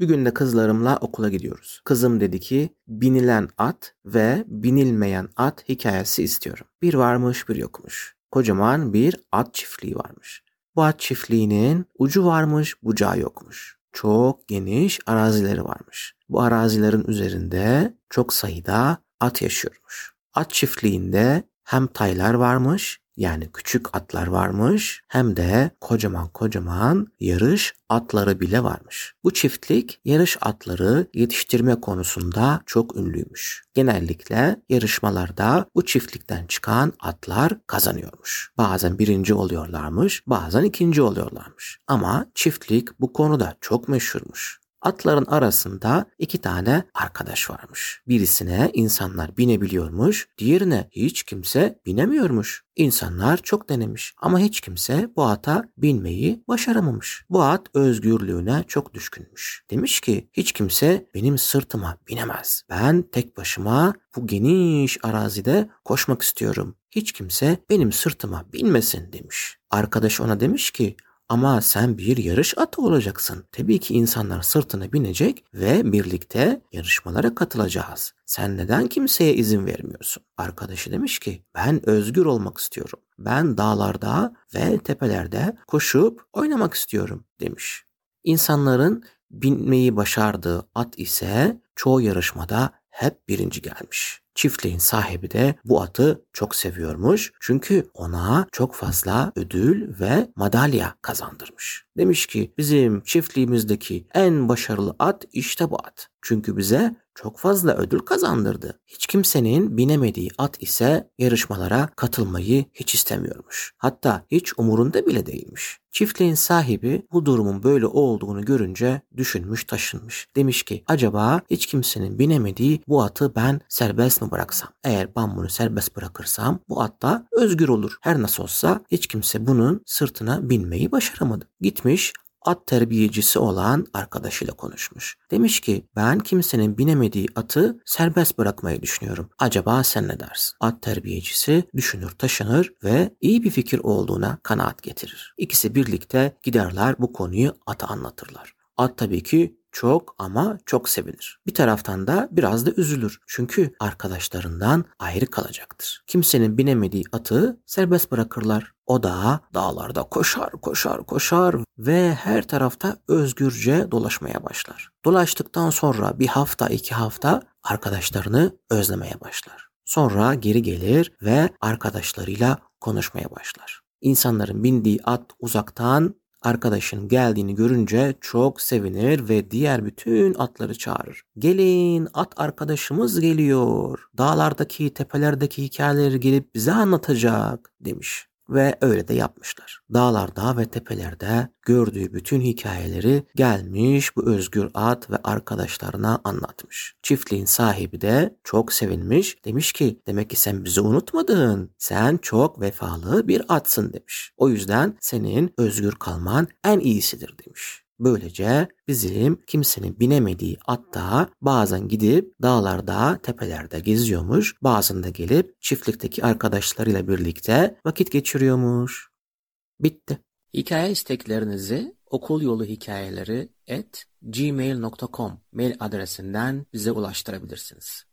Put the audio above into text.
Bir gün de kızlarımla okula gidiyoruz. Kızım dedi ki binilen at ve binilmeyen at hikayesi istiyorum. Bir varmış bir yokmuş. Kocaman bir at çiftliği varmış. Bu at çiftliğinin ucu varmış bucağı yokmuş. Çok geniş arazileri varmış. Bu arazilerin üzerinde çok sayıda at yaşıyormuş. At çiftliğinde hem taylar varmış yani küçük atlar varmış hem de kocaman kocaman yarış atları bile varmış. Bu çiftlik yarış atları yetiştirme konusunda çok ünlüymüş. Genellikle yarışmalarda bu çiftlikten çıkan atlar kazanıyormuş. Bazen birinci oluyorlarmış, bazen ikinci oluyorlarmış. Ama çiftlik bu konuda çok meşhurmuş. Atların arasında iki tane arkadaş varmış. Birisine insanlar binebiliyormuş, diğerine hiç kimse binemiyormuş. İnsanlar çok denemiş ama hiç kimse bu ata binmeyi başaramamış. Bu at özgürlüğüne çok düşkünmüş. Demiş ki hiç kimse benim sırtıma binemez. Ben tek başıma bu geniş arazide koşmak istiyorum. Hiç kimse benim sırtıma binmesin demiş. Arkadaş ona demiş ki ama sen bir yarış atı olacaksın. Tabii ki insanlar sırtına binecek ve birlikte yarışmalara katılacağız. Sen neden kimseye izin vermiyorsun? Arkadaşı demiş ki ben özgür olmak istiyorum. Ben dağlarda ve tepelerde koşup oynamak istiyorum demiş. İnsanların binmeyi başardığı at ise çoğu yarışmada hep birinci gelmiş. Çiftliğin sahibi de bu atı çok seviyormuş. Çünkü ona çok fazla ödül ve madalya kazandırmış. Demiş ki bizim çiftliğimizdeki en başarılı at işte bu at. Çünkü bize çok fazla ödül kazandırdı. Hiç kimsenin binemediği at ise yarışmalara katılmayı hiç istemiyormuş. Hatta hiç umurunda bile değilmiş. Çiftliğin sahibi bu durumun böyle olduğunu görünce düşünmüş taşınmış. Demiş ki acaba hiç kimsenin binemediği bu atı ben serbest mi bıraksam? Eğer ben bunu serbest bırakırsam bu at da özgür olur. Her nasıl olsa hiç kimse bunun sırtına binmeyi başaramadı. Gitmiş at terbiyecisi olan arkadaşıyla konuşmuş. Demiş ki ben kimsenin binemediği atı serbest bırakmayı düşünüyorum. Acaba sen ne dersin? At terbiyecisi düşünür taşınır ve iyi bir fikir olduğuna kanaat getirir. İkisi birlikte giderler bu konuyu ata anlatırlar. At tabii ki çok ama çok sevinir. Bir taraftan da biraz da üzülür. Çünkü arkadaşlarından ayrı kalacaktır. Kimsenin binemediği atı serbest bırakırlar. O da dağlarda koşar, koşar, koşar ve her tarafta özgürce dolaşmaya başlar. Dolaştıktan sonra bir hafta, iki hafta arkadaşlarını özlemeye başlar. Sonra geri gelir ve arkadaşlarıyla konuşmaya başlar. İnsanların bindiği at uzaktan Arkadaşın geldiğini görünce çok sevinir ve diğer bütün atları çağırır. Gelin at arkadaşımız geliyor. Dağlardaki tepelerdeki hikayeleri gelip bize anlatacak demiş ve öyle de yapmışlar. Dağlarda ve tepelerde gördüğü bütün hikayeleri gelmiş bu özgür at ve arkadaşlarına anlatmış. Çiftliğin sahibi de çok sevinmiş. Demiş ki demek ki sen bizi unutmadın. Sen çok vefalı bir atsın demiş. O yüzden senin özgür kalman en iyisidir demiş. Böylece bizim kimsenin binemediği atta bazen gidip dağlarda, tepelerde geziyormuş. Bazen de gelip çiftlikteki arkadaşlarıyla birlikte vakit geçiriyormuş. Bitti. Hikaye isteklerinizi okul yolu hikayeleri at gmail.com mail adresinden bize ulaştırabilirsiniz.